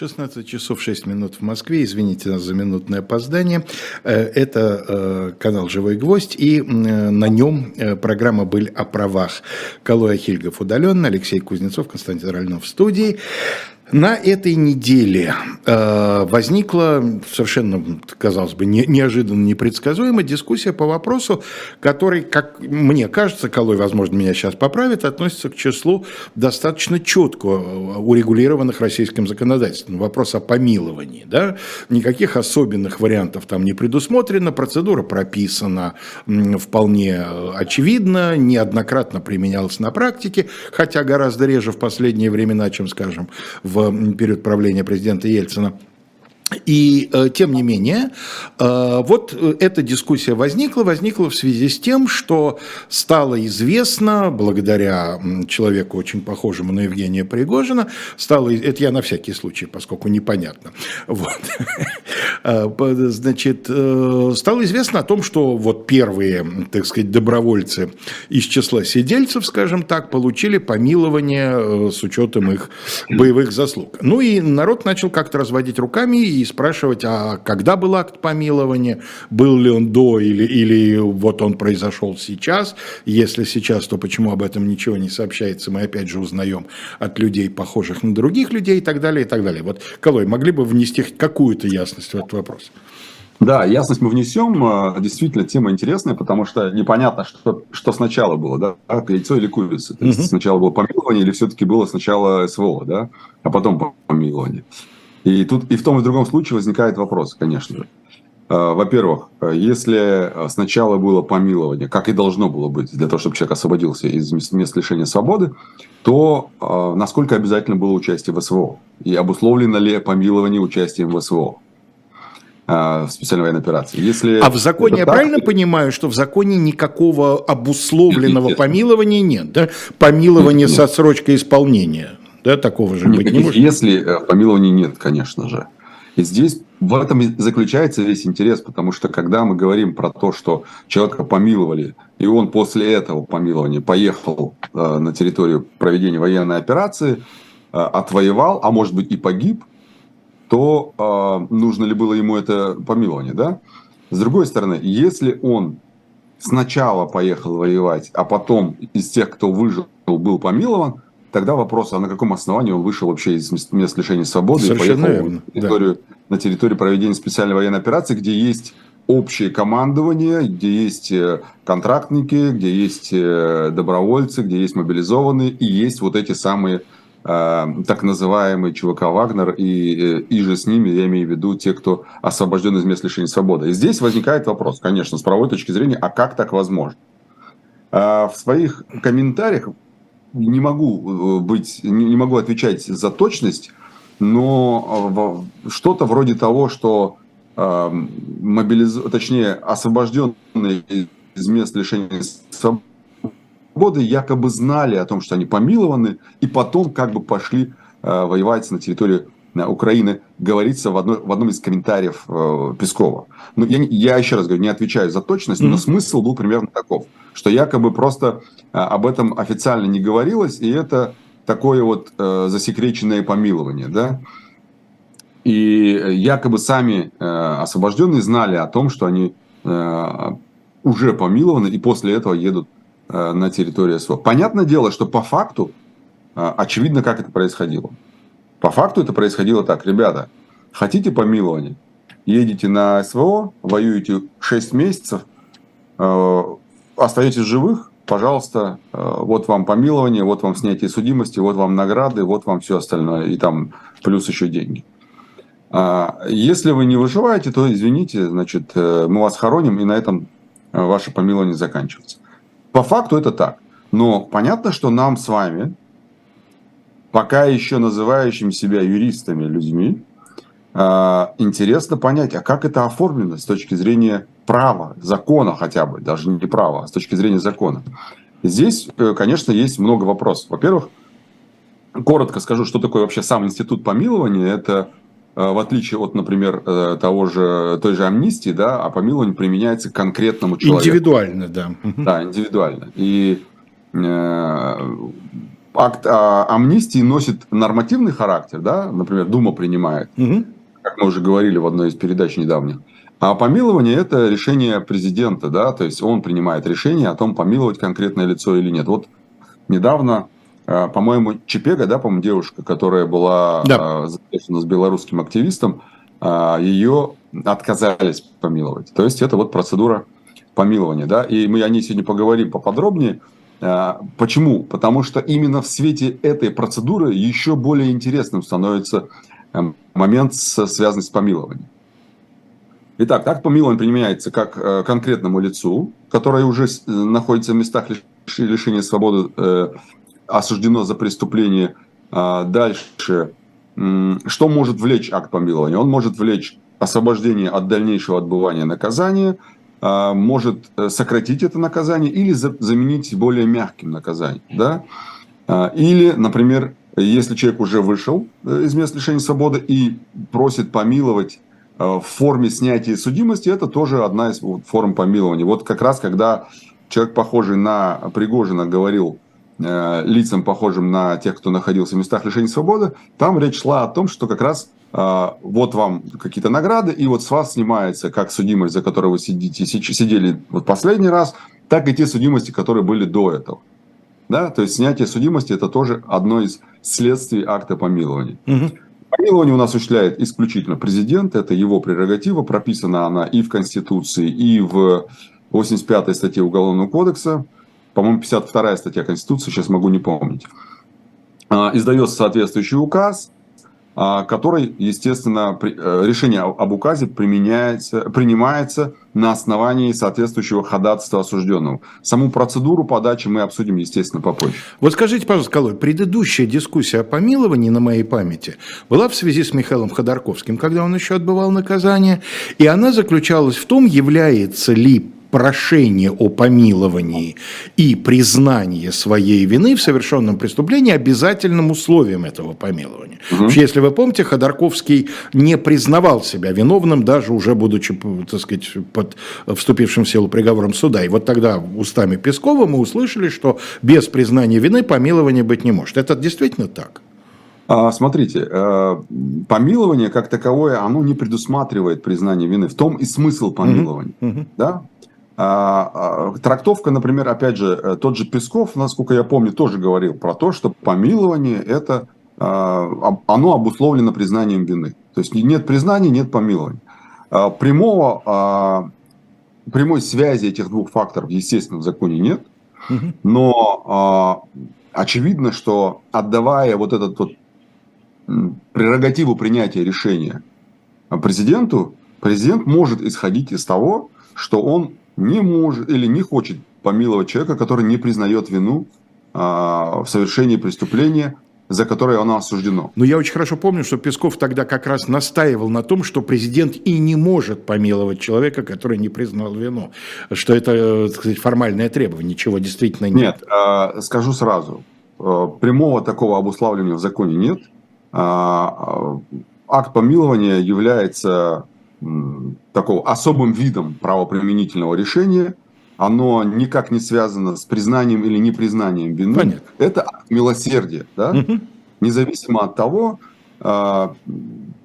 16 часов 6 минут в Москве. Извините нас за минутное опоздание. Э, это э, канал «Живой гвоздь», и на нем э, программа «Быль о правах». Калой Ахильгов удаленно, Алексей Кузнецов, Константин Ральнов в студии. На этой неделе э, возникла совершенно, казалось бы, не, неожиданно непредсказуемая дискуссия по вопросу, который, как мне кажется, Колой, возможно, меня сейчас поправит, относится к числу достаточно четко урегулированных российским законодательством. Вопрос о помиловании. Да? Никаких особенных вариантов там не предусмотрено, процедура прописана вполне очевидно, неоднократно применялась на практике, хотя гораздо реже в последние времена, чем, скажем, в период правления президента Ельцина. И э, тем не менее, э, вот э, эта дискуссия возникла, возникла в связи с тем, что стало известно, благодаря человеку очень похожему на Евгения Пригожина, стало, это я на всякий случай, поскольку непонятно, вот, значит, стало известно о том, что вот первые, так сказать, добровольцы из числа сидельцев, скажем так, получили помилование с учетом их боевых заслуг. Ну и народ начал как-то разводить руками и и спрашивать, а когда был акт помилования, был ли он до или, или вот он произошел сейчас. Если сейчас, то почему об этом ничего не сообщается, мы опять же узнаем от людей, похожих на других людей и так далее, и так далее. Вот, Колой, могли бы внести какую-то ясность в этот вопрос? Да, ясность мы внесем. А, действительно, тема интересная, потому что непонятно, что, что сначала было, да, яйцо или курица. То есть, сначала было помилование или все-таки было сначала СВО, да, а потом помилование. И тут и в том и в другом случае возникает вопрос, конечно же. А, во-первых, если сначала было помилование, как и должно было быть, для того, чтобы человек освободился из мест лишения свободы, то а, насколько обязательно было участие в СВО? И обусловлено ли помилование участием в СВО? А, в специальной военной операции. Если а в законе, я так, правильно понимаю, что в законе никакого обусловленного нет, помилования нет, да? Помилование нет, нет. со срочкой исполнения. Да, такого же быть не может. Если э, помилования нет, конечно же. И здесь в этом и заключается весь интерес, потому что когда мы говорим про то, что человека помиловали, и он после этого помилования поехал э, на территорию проведения военной операции, э, отвоевал, а может быть и погиб, то э, нужно ли было ему это помилование, да? С другой стороны, если он сначала поехал воевать, а потом из тех, кто выжил, был помилован, Тогда вопрос, а на каком основании он вышел вообще из мест лишения свободы Совершенно и поехал верно, на, территорию, да. на территорию проведения специальной военной операции, где есть общее командование, где есть э, контрактники, где есть э, добровольцы, где есть мобилизованные, и есть вот эти самые э, так называемые ЧВК «Вагнер», и, и же с ними, я имею в виду, те, кто освобожден из мест лишения свободы. И здесь возникает вопрос, конечно, с правовой точки зрения, а как так возможно? В своих комментариях не могу э, быть, не могу отвечать за точность, но э, что-то вроде того, что э, мобилиз... точнее освобожденные из мест лишения свободы якобы знали о том, что они помилованы, и потом как бы пошли воевать на территории Украины, говорится в, одной, в одном из комментариев Пескова. Но я, я еще раз говорю, не отвечаю за точность, но смысл был примерно таков – что якобы просто а, об этом официально не говорилось, и это такое вот э, засекреченное помилование, да. И якобы сами э, освобожденные знали о том, что они э, уже помилованы, и после этого едут на территорию СВО. Понятное дело, что по факту очевидно, как это происходило. По факту это происходило так, ребята, хотите помилования, едете на СВО, воюете 6 месяцев, остаетесь живых, пожалуйста, э, вот вам помилование, вот вам снятие судимости, вот вам награды, вот вам все остальное, и там плюс еще деньги. А если вы не выживаете, то извините, значит, э, мы вас хороним, и на этом э, ваше помилование заканчивается. По факту это так. Но понятно, что нам с вами, пока еще называющим себя юристами людьми, интересно понять, а как это оформлено с точки зрения права, закона хотя бы, даже не права, а с точки зрения закона. Здесь, э, конечно, есть много вопросов. Во-первых, коротко скажу, что такое вообще сам институт помилования. Это э, в отличие от, например, э, того же, той же амнистии, да, а помилование применяется к конкретному человеку. Индивидуально, да. Да, индивидуально. И акт а, амнистии носит нормативный характер, да, например, Дума принимает, угу. Как мы уже говорили в одной из передач недавних. А помилование – это решение президента, да, то есть он принимает решение о том, помиловать конкретное лицо или нет. Вот недавно, а, по-моему, Чепега, да, по-моему, девушка, которая была да. замешана с белорусским активистом, а, ее отказались помиловать. То есть это вот процедура помилования, да, и мы о ней сегодня поговорим поподробнее. Почему? Потому что именно в свете этой процедуры еще более интересным становится момент, связанный с помилованием. Итак, акт помилования применяется как э, конкретному лицу, которое уже э, находится в местах лишения свободы, э, осуждено за преступление. А дальше, что может влечь акт помилования? Он может влечь освобождение от дальнейшего отбывания наказания, а, может сократить это наказание или заменить более мягким наказанием. Да? А, или, например, если человек уже вышел из мест лишения свободы и просит помиловать Э, в форме снятия судимости, это тоже одна из форм помилования. Вот как раз, когда человек, похожий на Пригожина, говорил э, лицам, похожим на тех, кто находился в местах лишения свободы, там речь шла о том, что как раз э, вот вам какие-то награды, и вот с вас снимается как судимость, за которую вы сидите, сидели вот последний раз, так и те судимости, которые были до этого. Да? То есть снятие судимости – это тоже одно из следствий акта помилования. Угу. Помилование у нас осуществляет исключительно президент, это его прерогатива, прописана она и в Конституции, и в 85-й статье Уголовного кодекса, по-моему, 52-я статья Конституции, сейчас могу не помнить. А, издается соответствующий указ, который, естественно, э, решение об указе применяется, принимается на основании соответствующего ходатайства осужденного. Саму процедуру подачи мы обсудим, естественно, попозже. Вот скажите, пожалуйста, Колой, предыдущая дискуссия о помиловании на моей памяти была в связи с Михаилом Ходорковским, когда он еще отбывал наказание, и она заключалась в том, является ли прошение о помиловании и признание своей вины в совершенном преступлении обязательным условием этого помилования. Угу. Если вы помните, Ходорковский не признавал себя виновным, даже уже будучи, так сказать, под вступившим в силу приговором суда. И вот тогда устами Пескова мы услышали, что без признания вины помилования быть не может. Это действительно так? А, смотрите, э, помилование как таковое, оно не предусматривает признание вины. В том и смысл помилования. Mm-hmm. Да? А, а, трактовка, например, опять же, э, тот же Песков, насколько я помню, тоже говорил про то, что помилование это а, оно обусловлено признанием вины. То есть нет признания, нет помилования. Прямого, прямой связи этих двух факторов, естественно, в законе нет. Но очевидно, что отдавая вот этот вот прерогативу принятия решения президенту, президент может исходить из того, что он не может или не хочет помиловать человека, который не признает вину а, в совершении преступления, за которое оно осуждено. Но я очень хорошо помню, что Песков тогда как раз настаивал на том, что президент и не может помиловать человека, который не признал вину. Что это, так сказать, формальное требование, ничего действительно нет. Нет, а, скажу сразу. А, прямого такого обуславливания в законе нет. Акт помилования является такого особым видом правоприменительного решения, оно никак не связано с признанием или непризнанием вины. Понятно. Это акт милосердия, да? угу. независимо от того, а,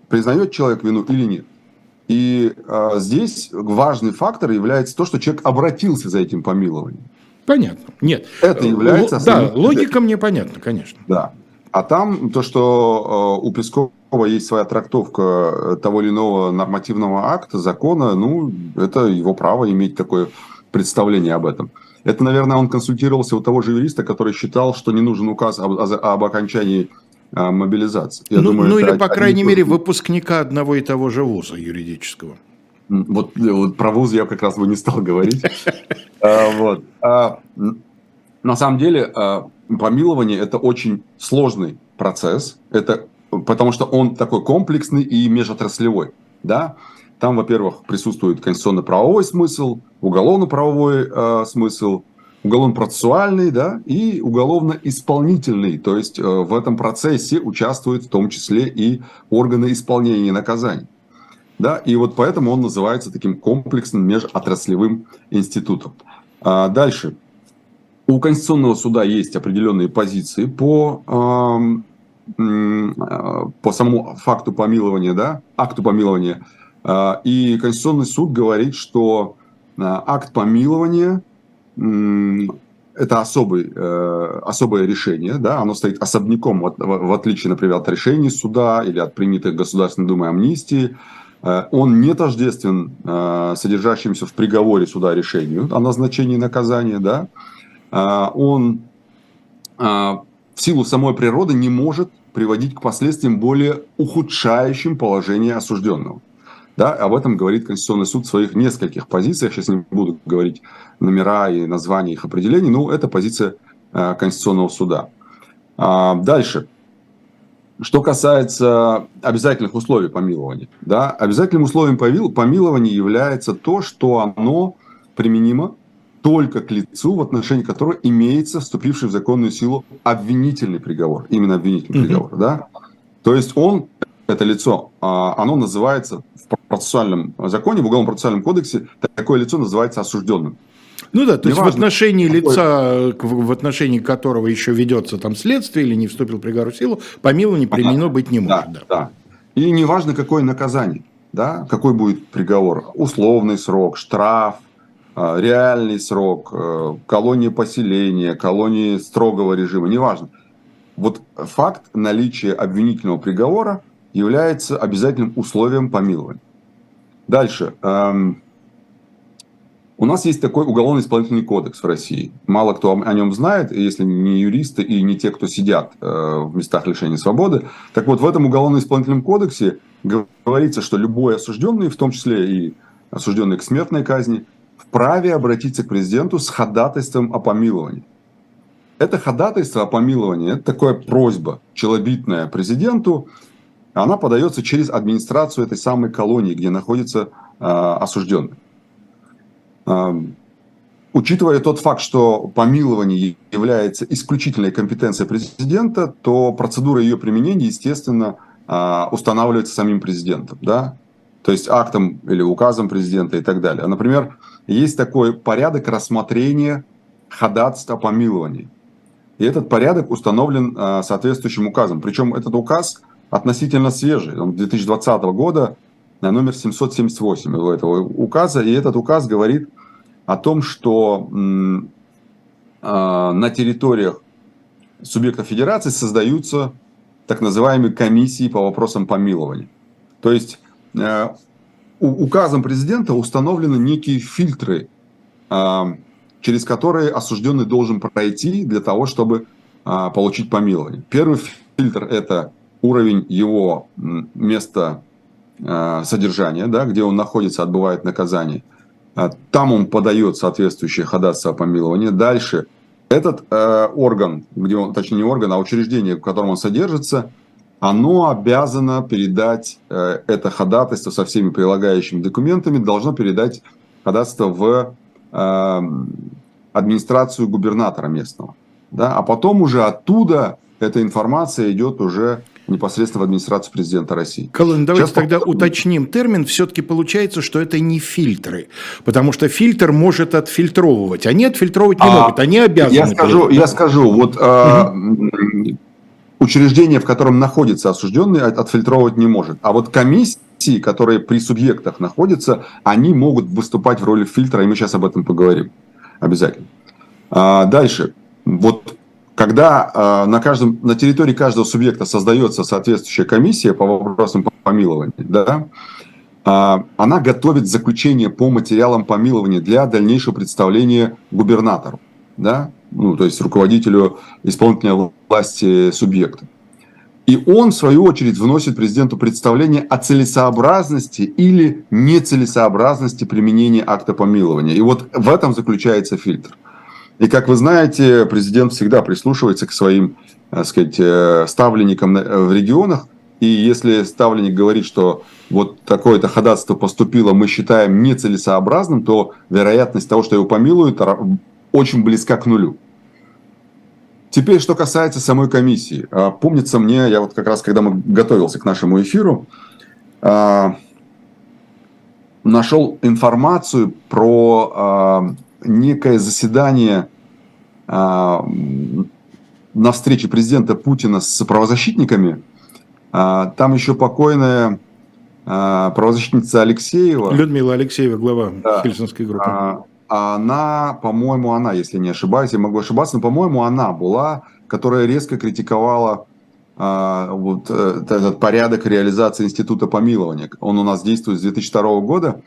признает человек вину или нет. И а, здесь важный фактор является то, что человек обратился за этим помилованием. Понятно. Нет. Это является... Л- да, логика мне понятна, конечно. Да. А там то, что э, у Пескова есть своя трактовка э, того или иного нормативного акта, закона, ну, это его право иметь такое представление об этом. Это, наверное, он консультировался у того же юриста, который считал, что не нужен указ об, об окончании э, мобилизации. Я ну, думаю, ну или, по крайней мере, выпускника одного и того же вуза юридического. Вот, вот про вуз я как раз бы не стал говорить. Вот. А, на самом деле, помилование – это очень сложный процесс, это, потому что он такой комплексный и межотраслевой. Да? Там, во-первых, присутствует конституционно-правовой смысл, уголовно-правовой э, смысл, уголовно-процессуальный да, и уголовно-исполнительный. То есть э, в этом процессе участвуют в том числе и органы исполнения наказаний. Да, и вот поэтому он называется таким комплексным межотраслевым институтом. А дальше. у Конституционного суда есть определенные позиции по, по самому факту помилования, да, акту помилования. И Конституционный суд говорит, что акт помилования это особый, э, особое решение, да, оно стоит особняком, в, в отличие, например, от решений суда или от принятых Государственной Думой амнистии. Э, он не тождествен э, содержащимся в приговоре суда решению о назначении наказания, да. Э, он э, в силу самой природы не может приводить к последствиям более ухудшающим положение осужденного. Да, об этом говорит Конституционный суд в своих нескольких позициях. Сейчас не буду говорить номера и названия их определений, но это позиция э, Конституционного суда. А, дальше. Что касается обязательных условий помилования. Да, обязательным условием помилования является то, что оно применимо только к лицу, в отношении которого имеется вступивший в законную силу обвинительный приговор. Именно обвинительный mm-hmm. приговор. Да? То есть он, это лицо, а, оно называется в процессуальном законе, в Уголовном процессуальном кодексе, такое лицо называется осужденным. Ну да, то есть в отношении какой... лица, в отношении которого еще ведется там следствие или не вступил приговор в силу, помилование применено быть не может. Да, да. да. И неважно, какое наказание, да, какой будет приговор, условный срок, штраф, реальный срок, э, колония поселения, колонии строгого режима, неважно. Вот факт наличия обвинительного приговора является обязательным условием помилования. Дальше. Эм, у нас есть такой уголовно-исполнительный кодекс в России. Мало кто о нем знает, если не юристы и не те, кто сидят э, в местах лишения свободы. Так вот, в этом уголовно-исполнительном кодексе говорится, что любой осужденный, в том числе и осужденный к смертной казни, вправе обратиться к президенту с ходатайством о помиловании. Это ходатайство о помиловании, это такая просьба челобитная президенту она подается через администрацию этой самой колонии, где находится э, осужденный. Э, учитывая тот факт, что помилование является исключительной компетенцией президента, то процедура ее применения, естественно, э, устанавливается самим президентом. Да? То есть актом или указом президента и так далее. Например, есть такой порядок рассмотрения ходатайства о помиловании. И этот порядок установлен э, соответствующим указом. Причем этот указ – относительно свежий, он 2020 года, номер 778 его этого указа, и этот указ говорит о том, что а, на территориях субъектов федерации создаются так называемые комиссии по вопросам помилования. То есть указом президента установлены некие фильтры, а, через которые осужденный должен пройти для того, чтобы а, получить помилование. Первый фильтр – это уровень его места э, содержания, да, где он находится, отбывает наказание. А там он подает соответствующее ходатайство о помиловании. Дальше этот э, орган, где он, точнее не орган, а учреждение, в котором он содержится, оно обязано передать э, это ходатайство со всеми прилагающими документами, должно передать ходатайство в э, администрацию губернатора местного. Да? А потом уже оттуда эта информация идет уже непосредственно в администрацию президента России. Колын, давайте Сейчас тогда по... уточним термин. Все-таки получается, что это не фильтры, потому что фильтр может отфильтровывать. Они отфильтровывать не а, могут, они обязаны. Я скажу, я скажу вот а, учреждение, в котором находится осужденный, отфильтровывать не может. А вот комиссии, которые при субъектах находятся, они могут выступать в роли фильтра, и мы сейчас об этом поговорим обязательно. А, дальше. Вот когда э, на, каждом, на территории каждого субъекта создается соответствующая комиссия по вопросам помилования, да, э, она готовит заключение по материалам помилования для дальнейшего представления губернатору, да, ну, то есть руководителю исполнительной власти субъекта. И он, в свою очередь, вносит президенту представление о целесообразности или нецелесообразности применения акта помилования. И вот в этом заключается фильтр. И, как вы знаете, президент всегда прислушивается к своим, так сказать, э, ставленникам в регионах. И если ставленник говорит, что вот такое-то ходатайство поступило, мы считаем нецелесообразным, то вероятность того, что его помилуют, очень близка к нулю. Теперь, что касается самой комиссии. А, помнится мне, я вот как раз, когда мы готовился к нашему эфиру, а, нашел информацию про а, некое заседание на встрече президента Путина с правозащитниками, там еще покойная правозащитница Алексеева. Людмила Алексеева, глава да, Хельсинской группы. Она, по-моему, она, если не ошибаюсь, я могу ошибаться, но, по-моему, она была, которая резко критиковала а, вот э, этот порядок реализации института помилования. Он у нас действует с 2002 года,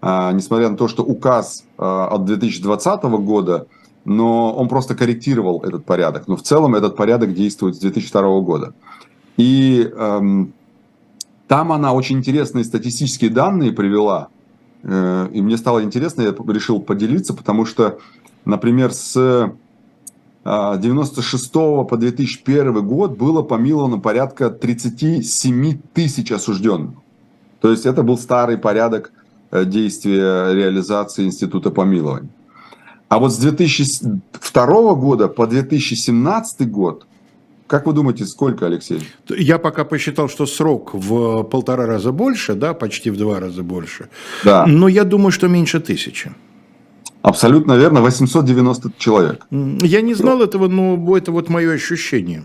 а, несмотря на то, что указ а, от 2020 года, но он просто корректировал этот порядок. Но в целом этот порядок действует с 2002 года. И эм, там она очень интересные статистические данные привела. Э, и мне стало интересно, я решил поделиться, потому что, например, с 96 а, по 2001 год было помиловано порядка 37 тысяч осужденных. То есть это был старый порядок э, действия реализации института помилования. А вот с 2002 года по 2017 год, как вы думаете, сколько, Алексей? Я пока посчитал, что срок в полтора раза больше, да, почти в два раза больше. Да. Но я думаю, что меньше тысячи. Абсолютно верно, 890 человек. Я не знал этого, но это вот мое ощущение.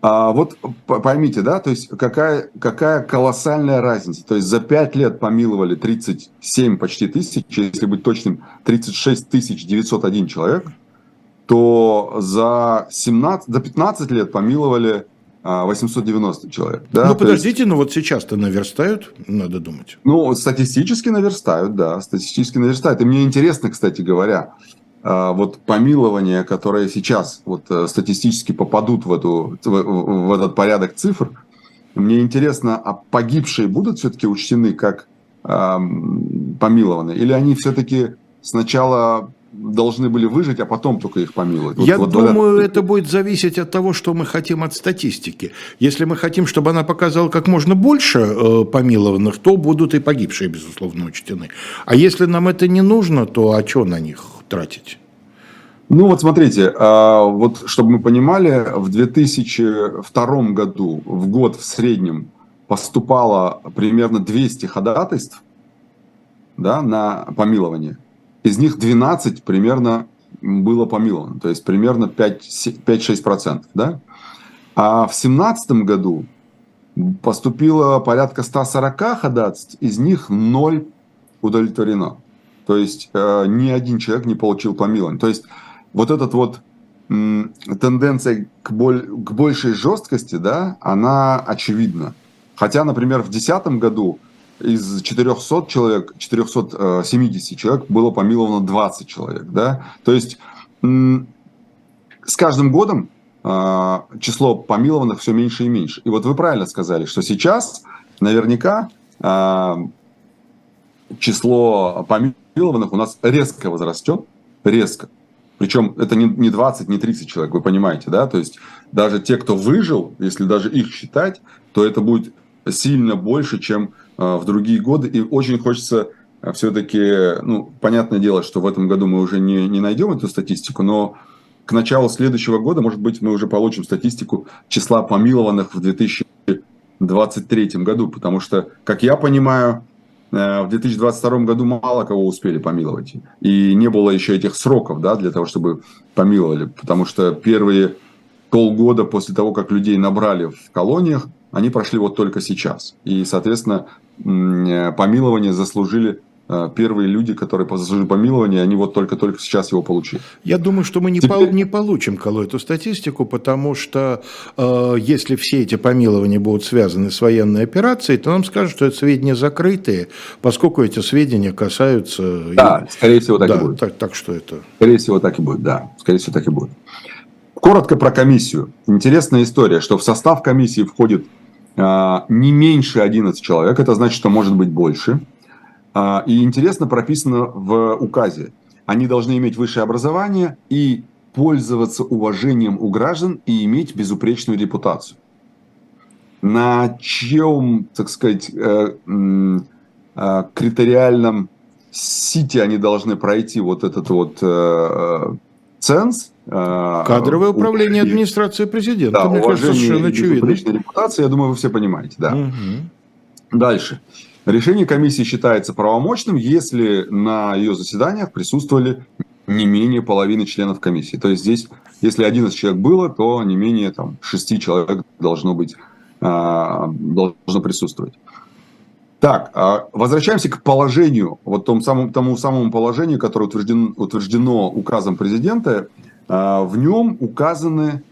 А вот поймите, да, то есть какая, какая колоссальная разница. То есть за 5 лет помиловали 37 почти тысяч, если быть точным, 36 тысяч 901 человек, то за, 17, за 15 лет помиловали 890 а, человек. Да? Ну, подождите, есть... ну вот сейчас-то наверстают, надо думать. Ну, статистически наверстают, да, статистически наверстают. И мне интересно, кстати говоря, а, вот помилования, которые сейчас вот э, статистически попадут в, эту, в, этот порядок цифр, мне интересно, а погибшие будут все-таки учтены как помилованы? Или они все-таки сначала должны были выжить, а потом только их помиловать. Я вот, думаю, вот это... будет зависеть от того, что мы хотим от статистики. Если мы хотим, чтобы она показала как можно больше э, помилованных, то будут и погибшие, безусловно, учтены. А если нам это не нужно, то а что на них тратить? Ну вот смотрите, а, вот чтобы мы понимали, в 2002 году в год в среднем поступало примерно 200 ходатайств да, на помилование из них 12 примерно было помиловано, то есть примерно 5-6%. Да? А в 2017 году поступило порядка 140 ходатайств, из них 0 удовлетворено. То есть э, ни один человек не получил помилование. То есть вот этот вот тенденция к, боль, к большей жесткости, да, она очевидна. Хотя, например, в 2010 году из 400 человек, 470 человек было помиловано 20 человек. Да? То есть с каждым годом а, число помилованных все меньше и меньше. И вот вы правильно сказали, что сейчас наверняка а, число помилованных у нас резко возрастет, резко. Причем это не 20, не 30 человек, вы понимаете, да? То есть даже те, кто выжил, если даже их считать, то это будет сильно больше, чем в другие годы. И очень хочется а, все-таки, ну, понятное дело, что в этом году мы уже не, не найдем эту статистику, но к началу следующего года, может быть, мы уже получим статистику числа помилованных в 2023 году, потому что, как я понимаю, э, в 2022 году мало кого успели помиловать. И не было еще этих сроков да, для того, чтобы помиловали, потому что первые полгода после того, как людей набрали в колониях, они прошли вот только сейчас. И, соответственно, э, помилование заслужили э, первые люди, которые заслужили помилование, они вот только-только сейчас его получили. Я думаю, что мы не, Теперь... пол, не получим, Коло, эту статистику, потому что э, если все эти помилования будут связаны с военной операцией, то нам скажут, что это сведения закрытые, поскольку эти сведения касаются... Да, скорее всего так да, и будет. Так, так что это... Скорее всего так и будет, да. Скорее всего так и будет. Коротко про комиссию. Интересная история, что в состав комиссии входит не меньше 11 человек, это значит, что может быть больше. А, и интересно прописано в указе. Они должны иметь высшее образование и пользоваться уважением у граждан и иметь безупречную репутацию. На чем, так сказать, э, э, критериальном сите они должны пройти вот этот вот э, ценз, а, Кадровое управление администрации президента, да, мне кажется, совершенно очевидно. репутация, я думаю, вы все понимаете, да. Угу. Дальше. Решение комиссии считается правомочным, если на ее заседаниях присутствовали не менее половины членов комиссии. То есть здесь, если 11 человек было, то не менее там, 6 человек должно быть, а, должно присутствовать. Так, а, возвращаемся к положению, вот тому самому, тому самому положению, которое утверждено, утверждено указом президента. А, в нем указаны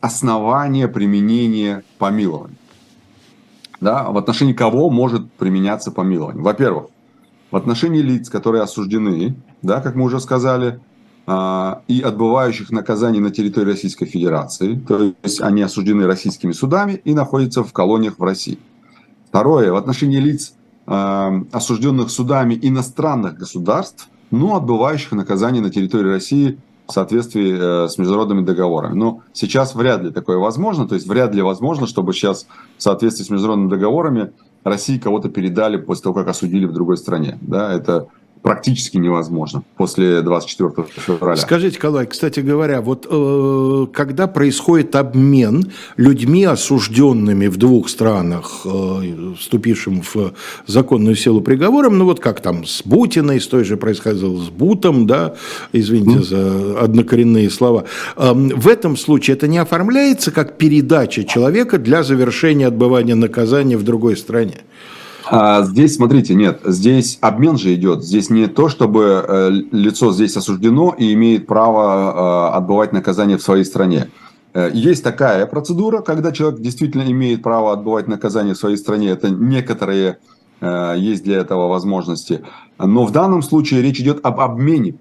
основания применения помилования. Да, в отношении кого может применяться помилование? Во-первых, в отношении лиц, которые осуждены, да, как мы уже сказали, а, и отбывающих наказаний на территории Российской Федерации, то есть они осуждены российскими судами и находятся в колониях в России. Второе, в отношении лиц, а, осужденных судами иностранных государств, но отбывающих наказания на территории России в соответствии э, с международными договорами. Но сейчас вряд ли такое возможно, то есть вряд ли возможно, чтобы сейчас в соответствии с международными договорами России кого-то передали после того, как осудили в другой стране. Да, это практически невозможно после 24 февраля. Скажите, Калай, кстати говоря, вот э, когда происходит обмен людьми, осужденными в двух странах, э, вступившим в законную силу приговором, ну вот как там с Бутиной, с той же происходило с Бутом, да, извините mm. за однокоренные слова, э, в этом случае это не оформляется как передача человека для завершения отбывания наказания в другой стране? А здесь, смотрите, нет, здесь обмен же идет. Здесь не то, чтобы э, лицо здесь осуждено и имеет право э, отбывать наказание в своей стране. Э, есть такая процедура, когда человек действительно имеет право отбывать наказание в своей стране. Это некоторые есть для этого возможности. Но в данном случае речь идет об обмене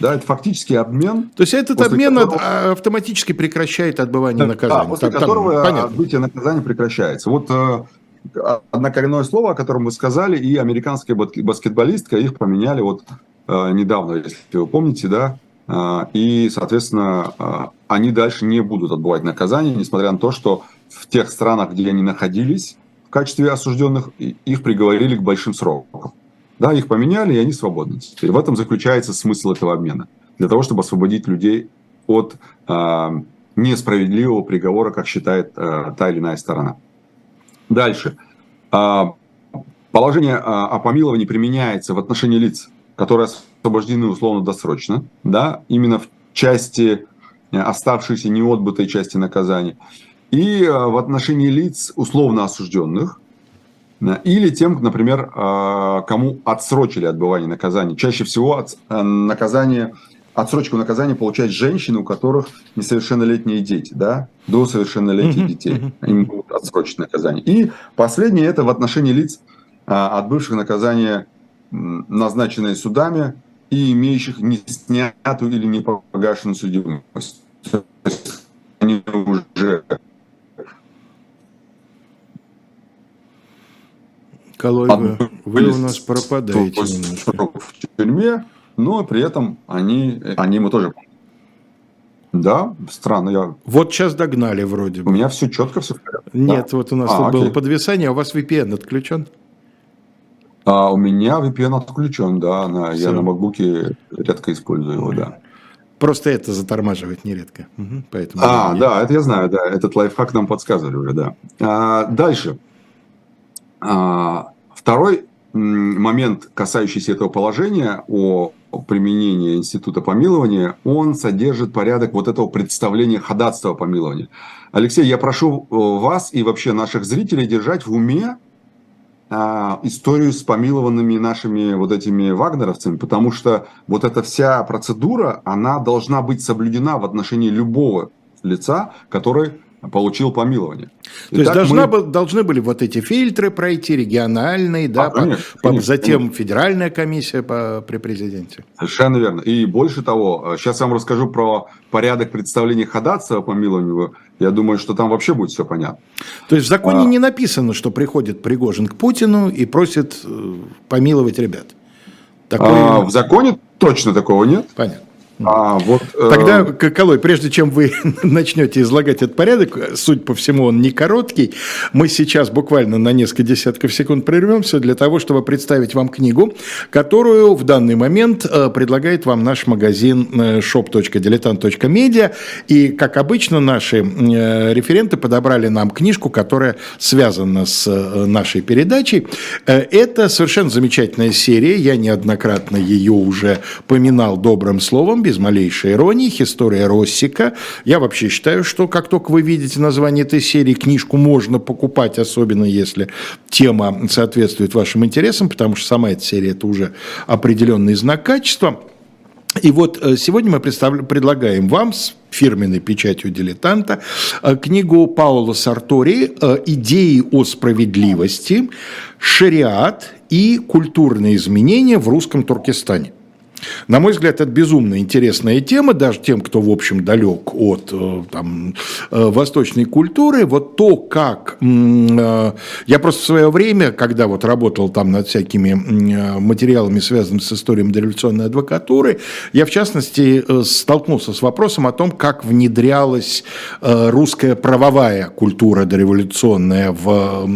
да, это фактически обмен. То есть этот обмен которого... автоматически прекращает отбывание да, наказания. Да, после там, которого там, отбытие наказания прекращается. Вот однокоренное слово, о котором вы сказали, и американская баскетболистка, их поменяли вот э, недавно, если вы помните, да, э, и, соответственно, э, они дальше не будут отбывать наказание, несмотря на то, что в тех странах, где они находились в качестве осужденных, их приговорили к большим срокам. Да, их поменяли, и они свободны. Теперь в этом заключается смысл этого обмена. Для того, чтобы освободить людей от э, несправедливого приговора, как считает э, та или иная сторона. Дальше. А, положение о помиловании применяется в отношении лиц, которые освобождены условно-досрочно, да, именно в части э, оставшейся неотбытой части наказания, и э, в отношении лиц условно осужденных, или тем, например, э, кому отсрочили отбывание наказания. Чаще всего наказание отсрочку наказания получают женщины, у которых несовершеннолетние дети, да, до совершеннолетия детей. Им будут отсрочить наказание. И последнее это в отношении лиц, а, отбывших наказание, назначенное судами и имеющих не снятую или не погашенную судимость. Они уже вы, вы у нас пропадаете немножко. В тюрьме, но при этом они, они ему тоже да, странно. Я... Вот сейчас догнали вроде бы. У меня все четко, все в порядке. Нет, да. вот у нас а, тут окей. было подвисание, а у вас VPN отключен? А, у меня VPN отключен, да. На, я на MacBook редко использую его, да. Просто это затормаживает нередко. Угу, поэтому а, да, это я знаю, да. Этот лайфхак нам подсказывали уже, да. А, дальше. А, второй момент, касающийся этого положения о применении института помилования, он содержит порядок вот этого представления ходатства помилования. Алексей, я прошу э, вас и вообще наших зрителей держать в уме а, историю с помилованными нашими вот этими вагнеровцами, потому что вот эта вся процедура, она должна быть соблюдена в отношении любого лица, который получил помилование. То Итак, есть должна, мы... должны были вот эти фильтры пройти, региональные, да, а, конечно, по, конечно, затем конечно. федеральная комиссия по, при президенте. Совершенно верно. И больше того, сейчас я вам расскажу про порядок представления ходатайства по помилованию. Я думаю, что там вообще будет все понятно. То есть в законе а... не написано, что приходит Пригожин к Путину и просит э, помиловать ребят. Такое... А, в законе точно такого нет. Понятно. А, вот, э... Тогда, Коколой, прежде чем вы начнете излагать этот порядок, суть по всему он не короткий, мы сейчас буквально на несколько десятков секунд прервемся для того, чтобы представить вам книгу, которую в данный момент э, предлагает вам наш магазин э, shop.diletant.media. И, как обычно, наши э, референты подобрали нам книжку, которая связана с нашей передачей. Это совершенно замечательная серия, я неоднократно ее уже поминал добрым словом, без малейшей иронии, история Россика. Я вообще считаю, что как только вы видите название этой серии, книжку можно покупать, особенно если тема соответствует вашим интересам, потому что сама эта серия – это уже определенный знак качества. И вот э, сегодня мы предлагаем вам с фирменной печатью дилетанта э, книгу Паула Сартори э, «Идеи о справедливости, шариат и культурные изменения в русском Туркестане». На мой взгляд, это безумно интересная тема, даже тем, кто, в общем, далек от э, там, э, восточной культуры. Вот то, как... Э, я просто в свое время, когда вот работал там над всякими материалами, связанными с историей дореволюционной адвокатуры, я, в частности, столкнулся с вопросом о том, как внедрялась русская правовая культура дореволюционная в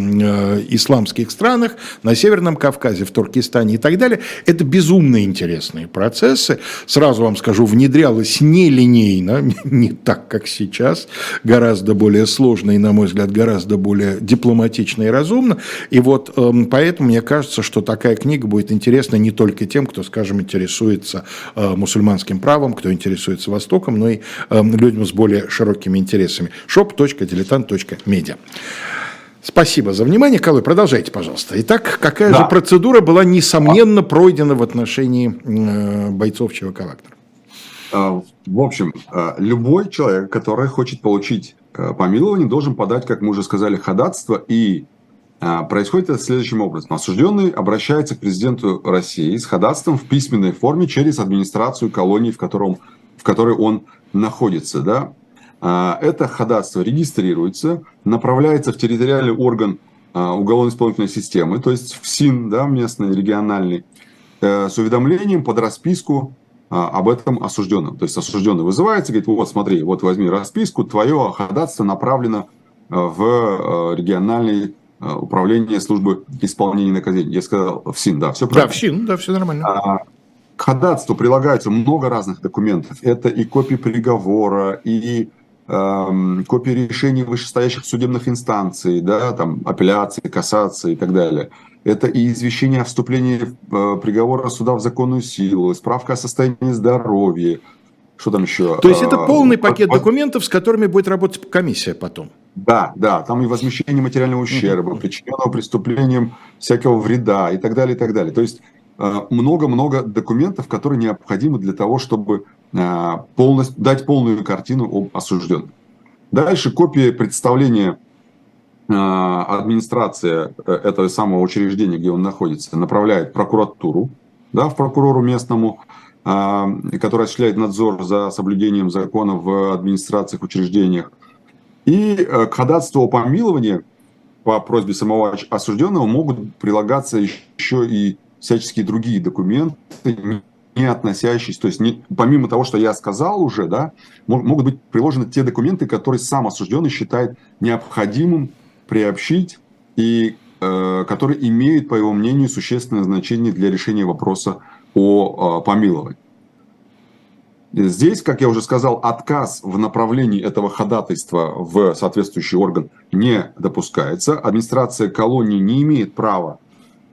исламских странах, на Северном Кавказе, в Туркестане и так далее. Это безумно интересные процессы, сразу вам скажу, внедрялось нелинейно, не так, как сейчас, гораздо более сложно и, на мой взгляд, гораздо более дипломатично и разумно. И вот эм, поэтому мне кажется, что такая книга будет интересна не только тем, кто, скажем, интересуется э, мусульманским правом, кто интересуется Востоком, но и эм, людям с более широкими интересами. shop.diletant.media. Спасибо за внимание, Калой. Продолжайте, пожалуйста. Итак, какая да. же процедура была, несомненно, пройдена в отношении э, бойцов ЧВК «Вагнер»? А, в общем, э, любой человек, который хочет получить э, помилование, должен подать, как мы уже сказали, ходатайство. И происходит это следующим образом. Осужденный обращается к президенту России с ходатайством в письменной форме через администрацию колонии, в, котором, в которой он находится. Да? А, это ходатайство регистрируется, направляется в территориальный орган а, уголовно-исполнительной системы, то есть в СИН, да, местный, региональный, э, с уведомлением под расписку а, об этом осужденном. То есть осужденный вызывается, говорит, вот смотри, вот возьми расписку, твое ходатайство направлено в региональный управление службы исполнения наказания. Я сказал в СИН, да, все правильно. Да, в СИН, да, все нормально. К ходатайству прилагается много разных документов. Это и копии приговора, и копии решений вышестоящих судебных инстанций, да, там, апелляции, кассации и так далее. Это и извещение о вступлении э, приговора суда в законную силу, справка о состоянии здоровья, что там еще? То есть это э, полный пакет документов, с которыми будет работать комиссия потом? Да, да, там и возмещение материального ущерба, причиненного преступлением всякого вреда и так далее, и так далее. То есть много-много документов, которые необходимы для того, чтобы Э, полностью, дать полную картину об осужденном. Дальше копия представления э, администрация э, этого самого учреждения, где он находится, направляет прокуратуру, да, в прокурору местному, который осуществляет надзор за соблюдением закона в администрациях, учреждениях. И к ходатайству о помиловании по просьбе самого осужденного могут прилагаться еще и всяческие другие документы, не относящиеся, то есть не, помимо того, что я сказал уже, да, могут быть приложены те документы, которые сам осужденный считает необходимым приобщить и э, которые имеют, по его мнению, существенное значение для решения вопроса о э, помиловании. Здесь, как я уже сказал, отказ в направлении этого ходатайства в соответствующий орган не допускается. Администрация колонии не имеет права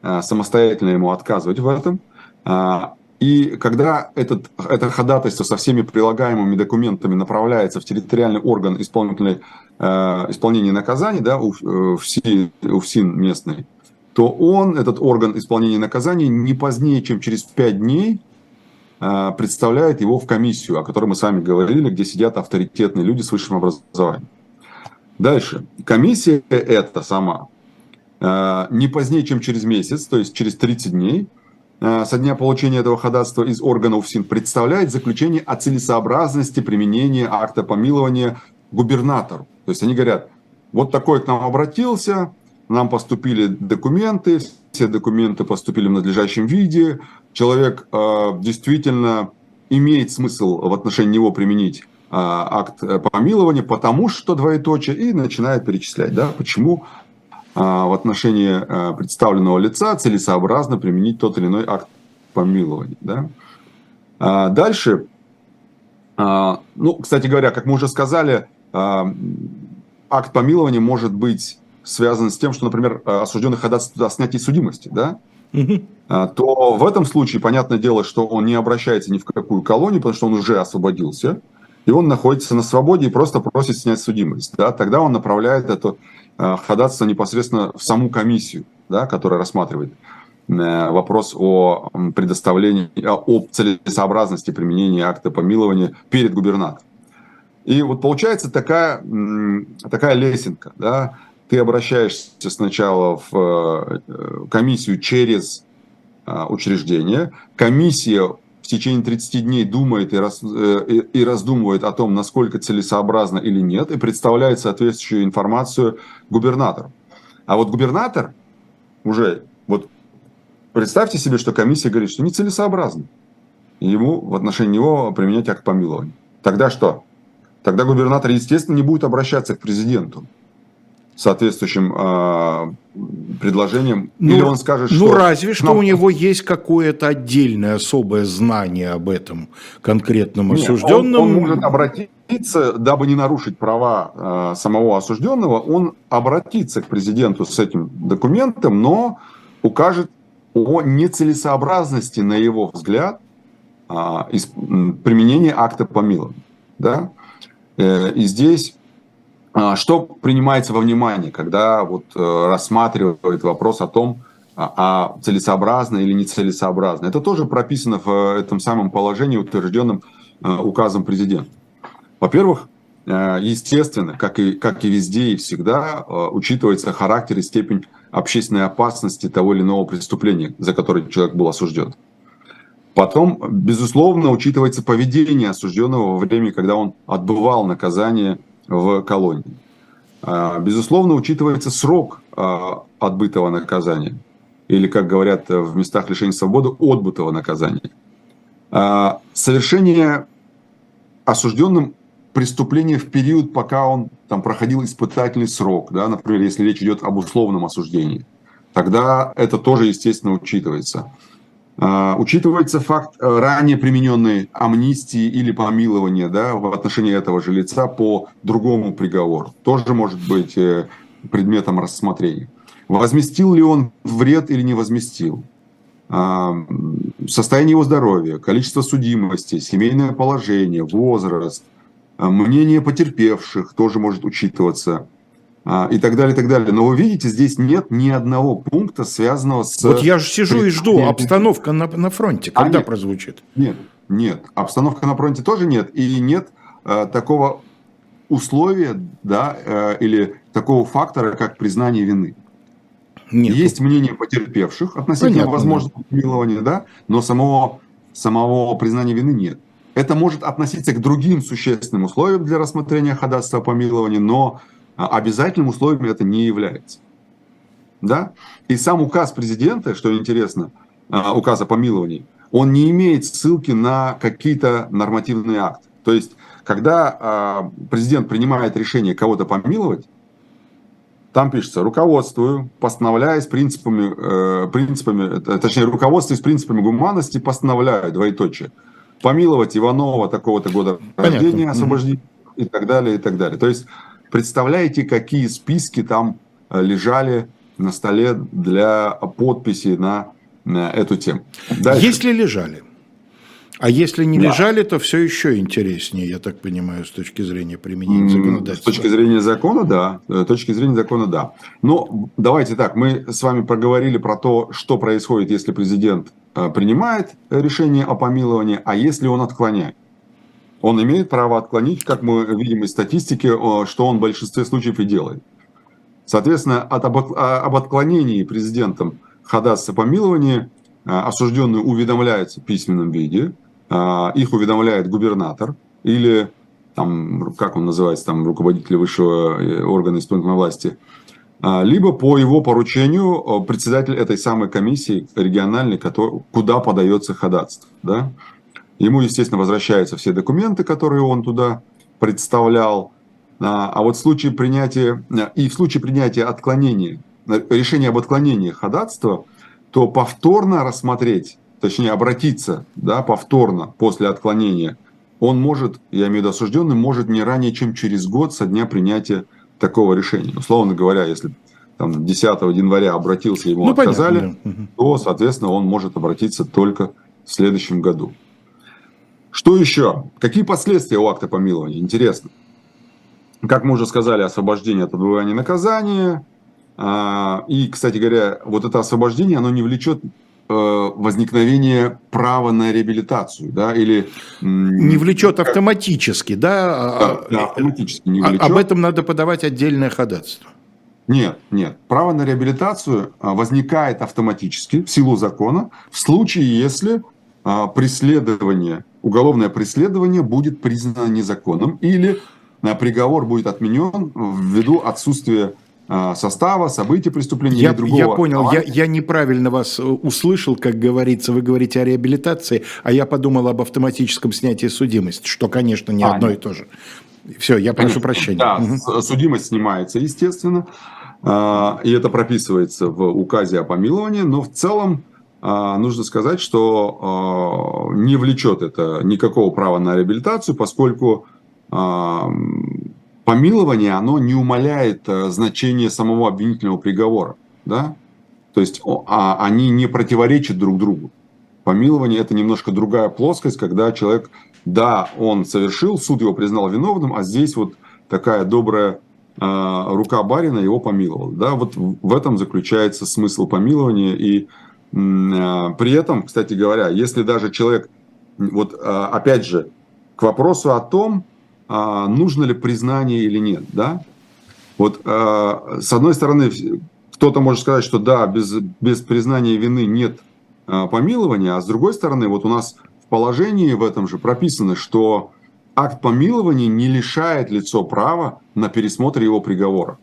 самостоятельно ему отказывать в этом. А, и когда этот, это ходатайство со всеми прилагаемыми документами направляется в территориальный орган исполнительной, э, исполнения наказаний, да, у, э, ФСИ, у ФСИН местный, то он, этот орган исполнения наказаний, не позднее, чем через 5 дней э, представляет его в комиссию, о которой мы с вами говорили, где сидят авторитетные люди с высшим образованием. Дальше. Комиссия эта сама э, не позднее, чем через месяц, то есть через 30 дней, Э, со дня получения этого ходатайства из органов СИН представляет заключение о целесообразности применения акта помилования губернатору. То есть они говорят, вот такой к нам обратился, нам поступили документы, все документы поступили в надлежащем виде, человек э, действительно имеет смысл в отношении него применить акт помилования, потому что двоеточие, и начинает перечислять, да, почему в отношении представленного лица целесообразно применить тот или иной акт помилования. Да. Дальше, ну, кстати говоря, как мы уже сказали, акт помилования может быть связан с тем, что, например, осужденный ходатайствует о снятии судимости, да, то в этом случае, понятное дело, что он не обращается ни в какую колонию, потому что он уже освободился, и он находится на свободе и просто просит снять судимость. Да, тогда он направляет это ходатайство непосредственно в саму комиссию, да, которая рассматривает э, вопрос о предоставлении, о целесообразности применения акта помилования перед губернатором. И вот получается такая, такая лесенка. Да? Ты обращаешься сначала в э, комиссию через учреждение. Комиссия течение 30 дней думает и, раз, э, и раздумывает о том, насколько целесообразно или нет, и представляет соответствующую информацию губернатору. А вот губернатор уже, вот представьте себе, что комиссия говорит, что нецелесообразно ему в отношении него применять акт помилования. Тогда что? тогда губернатор, естественно, не будет обращаться к президенту соответствующим э, предложением, ну, или он скажет, ну, что... Ну, разве что у него есть какое-то отдельное особое знание об этом конкретном осужденном. Он, он может обратиться, дабы не нарушить права э, самого осужденного, он обратится к президенту с этим документом, но укажет о нецелесообразности, на его взгляд, э, из, применения акта помилования. Да? Э, и здесь что принимается во внимание, когда вот э, рассматривает вопрос о том, а, а целесообразно или нецелесообразно. Это тоже прописано в этом самом положении, утвержденном э, указом президента. Во-первых, естественно, как и, как и везде и всегда, учитывается характер и степень общественной опасности того или иного преступления, за которое человек был осужден. Потом, безусловно, учитывается поведение осужденного во время, когда он отбывал наказание в колонии. А, безусловно, учитывается срок а, отбытого наказания, или, как говорят в местах лишения свободы, отбытого наказания. А, совершение осужденным преступления в период, пока он там проходил испытательный срок, да, например, если речь идет об условном осуждении, тогда это тоже, естественно, учитывается. А, учитывается факт э, ранее примененной амнистии или помилования да, в отношении этого же лица по другому приговору. Тоже может быть э, предметом рассмотрения. Возместил ли он вред или не возместил? А, состояние его здоровья, количество судимости, семейное положение, возраст, а, мнение потерпевших тоже может учитываться – и так далее, и так далее. Но вы видите, здесь нет ни одного пункта, связанного с... Вот я же сижу и жду, обстановка на, на фронте, а когда а нет, прозвучит? Нет, нет, обстановка на фронте тоже нет, и нет э, такого условия, да, э, или такого фактора, как признание вины. Нет. Есть мнение потерпевших относительно Понятно, возможного помилования, да, но самого, самого признания вины нет. Это может относиться к другим существенным условиям для рассмотрения ходатайства о помиловании, но а обязательным условием это не является. Да? И сам указ президента, что интересно, а, указ о помиловании, он не имеет ссылки на какие-то нормативные акты. То есть, когда а, президент принимает решение кого-то помиловать, там пишется, руководствую, постановляясь принципами, э, принципами, э, точнее, руководствуясь принципами гуманности, постановляю, двоеточие, помиловать Иванова такого-то года Понятно. рождения, освобождить и так далее, и так далее. То есть Представляете, какие списки там э, лежали на столе для подписи на, на эту тему? Дальше. Если лежали. А если не да. лежали, то все еще интереснее, я так понимаю, с точки зрения применения законодательства. С точки зрения закона, да. С точки зрения закона, да. Но давайте так, мы с вами проговорили про то, что происходит, если президент э, принимает решение о помиловании, а если он отклоняет он имеет право отклонить, как мы видим из статистики, что он в большинстве случаев и делает. Соответственно, от об, а, об отклонении президентом ходатайства помилования а, осужденные уведомляются в письменном виде, их уведомляет губернатор или там, как он называется, там, руководитель высшего э, органа исполнительной власти, либо по его поручению председатель этой самой комиссии региональной, куда подается ходатайство. Да? Ему, естественно, возвращаются все документы, которые он туда представлял. А, а вот в случае принятия, и в случае принятия отклонения, решения об отклонении ходатайства, то повторно рассмотреть, точнее обратиться да, повторно после отклонения, он может, я имею в виду осужденный, может не ранее, чем через год со дня принятия такого решения. Условно говоря, если там, 10 января обратился, ему ну, отказали, понятно. то, соответственно, он может обратиться только в следующем году. Что еще? Какие последствия у акта помилования? Интересно. Как мы уже сказали, освобождение от отбывания наказания. А, и, кстати говоря, вот это освобождение, оно не влечет э, возникновение права на реабилитацию, да, или... Не влечет автоматически, да? А, да, да автоматически не а, влечет. Об этом надо подавать отдельное ходатайство. Нет, нет. Право на реабилитацию возникает автоматически в силу закона в случае, если преследование уголовное преследование будет признано незаконным или э, приговор будет отменен ввиду отсутствия э, состава, событий преступления я, или другого. Я понял, я, я неправильно вас э, услышал, как говорится, вы говорите о реабилитации, а я подумал об автоматическом снятии судимости, что, конечно, не а, одно нет. и то же. Все, я прошу прощения. Да, угу. судимость снимается, естественно, и это прописывается в указе о помиловании, но в целом а, нужно сказать, что а, не влечет это никакого права на реабилитацию, поскольку а, помилование, оно не умаляет значение самого обвинительного приговора. Да? То есть они не противоречат друг другу. Помилование – это немножко другая плоскость, когда человек, да, он совершил, суд его признал виновным, а здесь вот такая добрая рука барина его помиловала. Да? Вот в этом заключается смысл помилования и а, при этом, кстати говоря, если даже человек, вот а, опять же, к вопросу о том, а, нужно ли признание или нет, да, вот с одной стороны, кто-то может сказать, что да, без, без признания вины нет помилования, а с другой стороны, вот у нас в положении в этом же прописано, что акт помилования не лишает лицо права на пересмотр его приговора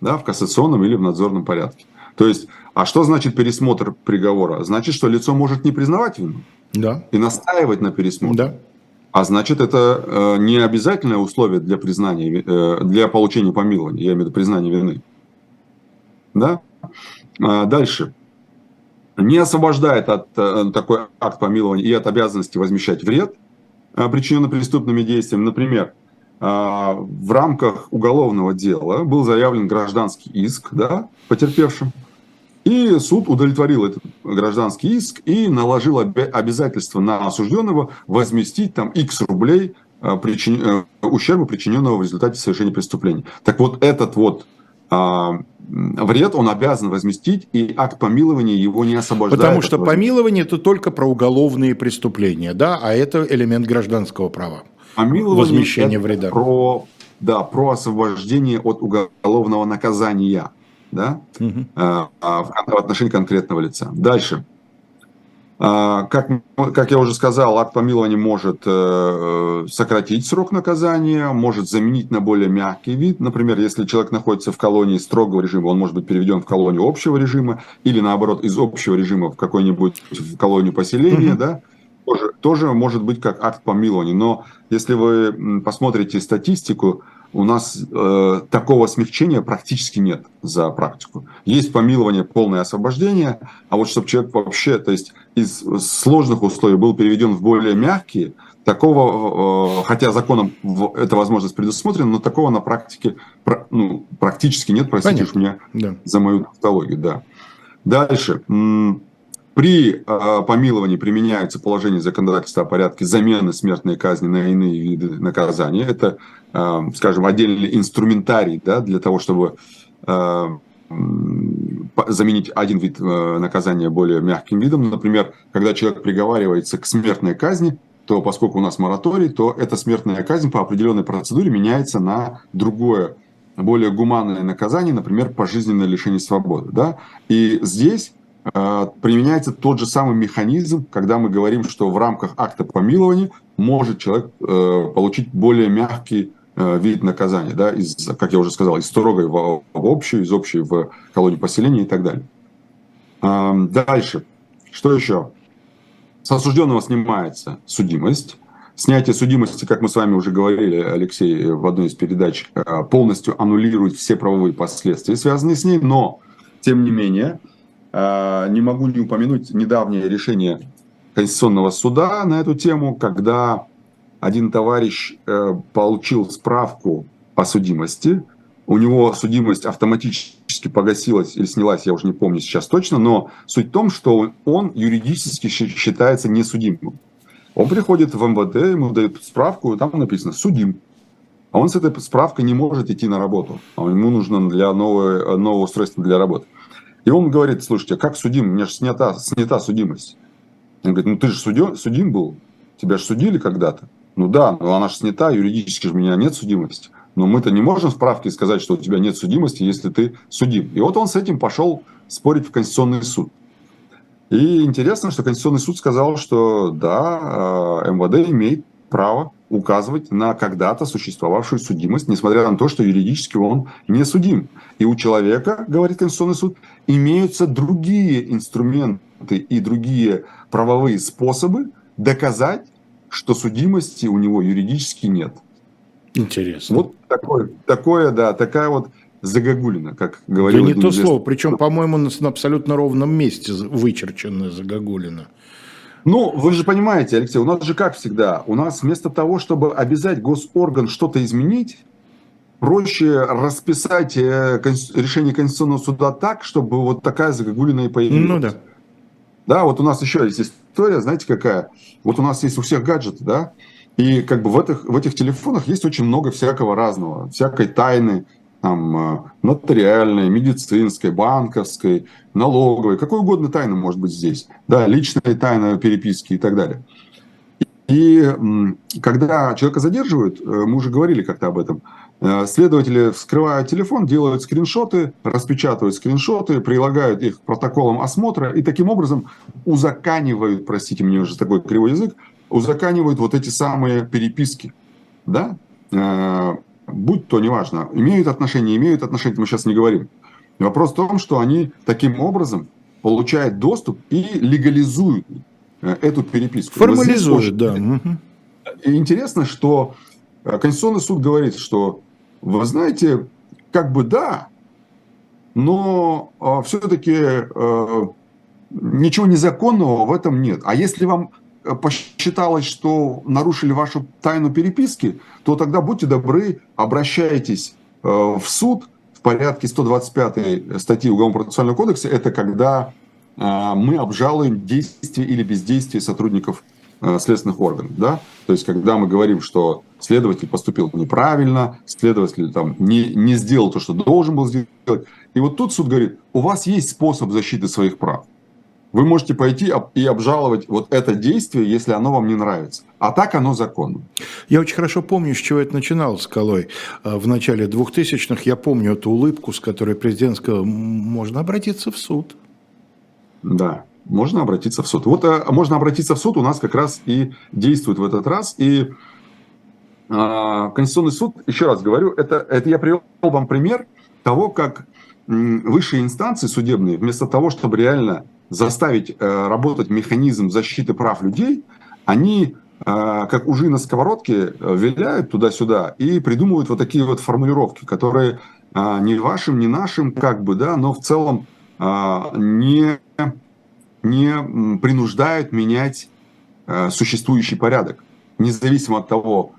да, в кассационном или в надзорном порядке. То есть, а что значит пересмотр приговора? Значит, что лицо может не признавать вину да. и настаивать на пересмотре. Да. А значит, это э, не обязательное условие для признания, э, для получения помилования, я имею в виду признания вины. Да? А дальше. Не освобождает от э, такой акт помилования и от обязанности возмещать вред, э, причиненный преступными действиями. Например, а, в рамках уголовного дела был заявлен гражданский иск да, потерпевшим. И суд удовлетворил этот гражданский иск и наложил обязательство на осужденного возместить там X рублей а, причин... Э, ущерба, причиненного в результате совершения преступления. Так вот, этот вот а, вред он обязан возместить, и акт помилования его не освобождает. Потому что помилование это только про уголовные преступления, да, а это элемент гражданского права. Помилование возмещение вреда. Про, да, про освобождение от уголовного наказания да, угу. в, в отношении конкретного лица. Дальше. А, как, как я уже сказал, акт помилования может э, сократить срок наказания, может заменить на более мягкий вид. Например, если человек находится в колонии строгого режима, он может быть переведен в колонию общего режима, или наоборот, из общего режима в какой-нибудь в колонию поселения, mm-hmm. да, тоже, тоже может быть как акт помилования. Но если вы посмотрите статистику, у нас э, такого смягчения практически нет за практику. Есть помилование, полное освобождение, а вот чтобы человек вообще, то есть из сложных условий был переведен в более мягкие, такого, э, хотя законом эта возможность предусмотрена, но такого на практике ну, практически нет, простите меня да. за мою тавтологию. Да. Дальше. При э, помиловании применяются положения законодательства о порядке замены смертной казни на иные виды наказания. Это, скажем, отдельный инструментарий да, для того, чтобы э, заменить один вид э, наказания более мягким видом. Например, когда человек приговаривается к смертной казни, то поскольку у нас мораторий, то эта смертная казнь по определенной процедуре меняется на другое, более гуманное наказание, например, пожизненное лишение свободы. Да? И здесь Э, применяется тот же самый механизм, когда мы говорим, что в рамках акта помилования может человек э, получить более мягкий вид наказания, да, из, как я уже сказал, из строгой в, в общую, из общей в колонию поселения и так далее. Дальше. Что еще? с осужденного снимается судимость. Снятие судимости, как мы с вами уже говорили, Алексей, в одной из передач, э, полностью аннулирует все правовые последствия, связанные с ней, но, тем не менее, э, не могу не упомянуть недавнее решение Конституционного суда на эту тему, когда один товарищ э, получил справку о судимости, у него судимость автоматически погасилась или снялась, я уже не помню сейчас точно, но суть в том, что он юридически считается несудимым. Он приходит в МВД, ему дают справку, там написано «судим». А он с этой справкой не может идти на работу. А ему нужно для нового, нового устройства для работы. И он говорит, слушайте, как судим? У меня же снята, снята судимость. Он говорит, ну ты же судим был, тебя же судили когда-то. Ну да, но она же снята, юридически же у меня нет судимости. Но мы-то не можем в справке сказать, что у тебя нет судимости, если ты судим. И вот он с этим пошел спорить в Конституционный суд. И интересно, что Конституционный суд сказал, что да, э, МВД имеет право указывать на когда-то существовавшую судимость, несмотря на то, что юридически он не судим. И у человека, говорит Конституционный суд, имеются другие инструменты и другие правовые способы доказать, что судимости у него юридически нет. Интересно. Вот такое, такое, да, такая вот загогулина, как говорил. Да не то известный... слово, причем, по-моему, на, на абсолютно ровном месте вычерченная загогулина. Ну, вы же понимаете, Алексей, у нас же как всегда, у нас вместо того, чтобы обязать госорган что-то изменить, проще расписать э, решение Конституционного суда так, чтобы вот такая загогулина и появилась. Ну да. Да, вот у нас еще есть история, знаете, какая? Вот у нас есть у всех гаджеты, да, и как бы в этих, в этих телефонах есть очень много всякого разного, всякой тайны, там, э, нотариальной, медицинской, банковской, налоговой, какой угодно тайна может быть здесь. Да, личная тайна переписки и так далее. И когда человека задерживают, э, мы уже говорили как-то об этом, следователи вскрывают телефон, делают скриншоты, распечатывают скриншоты, прилагают их к протоколам осмотра и таким образом узаканивают, простите меня уже такой кривой язык, узаканивают вот эти самые переписки. Да? будь то неважно, имеют отношение, имеют отношение, мы сейчас не говорим. Вопрос в том, что они таким образом получают доступ и легализуют э, эту переписку. Формализуют, да. И интересно, что э, Конституционный суд говорит, что, вы знаете, как бы да, но э, все-таки ничего незаконного в этом нет. А если вам посчиталось, что нарушили вашу тайну переписки, то тогда будьте добры, обращайтесь э, в суд в порядке 125 статьи Уголовно-процессуального кодекса. Это когда э, мы обжалуем действия или бездействие сотрудников э, следственных органов. Да? То есть, когда мы говорим, что следователь поступил неправильно, следователь там, не, не сделал то, что должен был сделать. И вот тут суд говорит, у вас есть способ защиты своих прав вы можете пойти и обжаловать вот это действие, если оно вам не нравится. А так оно законно. Я очень хорошо помню, с чего это начиналось, Скалой. А, в начале 2000-х я помню эту улыбку, с которой президент сказал, можно обратиться в суд. Да, можно обратиться в суд. Вот а, можно обратиться в суд у нас как раз и действует в этот раз. И Конституционный суд, еще раз говорю, это, это я привел вам пример того, как высшие инстанции судебные, вместо того, чтобы реально заставить э, работать механизм защиты прав людей, они э, как ужи на сковородке э, виляют туда-сюда и придумывают вот такие вот формулировки, которые не вашим, не нашим, как бы, да, но в целом не, не принуждают менять существующий порядок, независимо от того,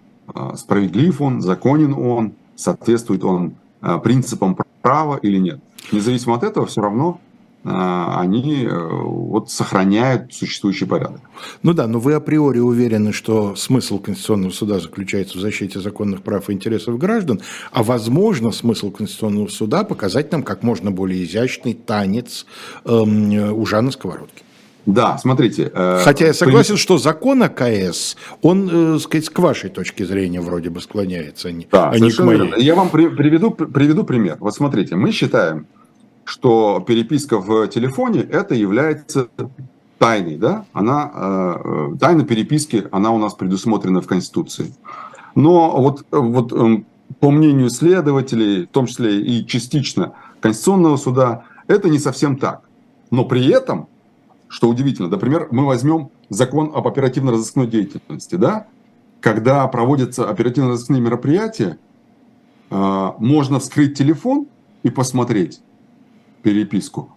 справедлив он, законен он, соответствует он принципам права или нет. Независимо от этого, все равно а, они э, вот сохраняют существующий порядок. Ну да, но вы априори уверены, что смысл Конституционного суда заключается в защите законных прав и интересов граждан, а возможно смысл Конституционного суда показать нам как можно более изящный танец эм, ужа на. Да, смотрите. Э, Хотя я согласен, что закон АКС, он, э, сказать, к вашей точке зрения вроде бы склоняется, а да, а не к моей. Верно. Я вам при, приведу, приведу пример. Вот смотрите, мы считаем, что переписка в телефоне это является тайной, да? Она э, тайна переписки, она у нас предусмотрена в Конституции. Но вот вот э, по мнению следователей, в том числе и частично Конституционного суда, это не совсем так. Но при этом что удивительно. Например, мы возьмем закон об оперативно-розыскной деятельности, да? Когда проводятся оперативно-розыскные мероприятия, а, можно вскрыть телефон и посмотреть переписку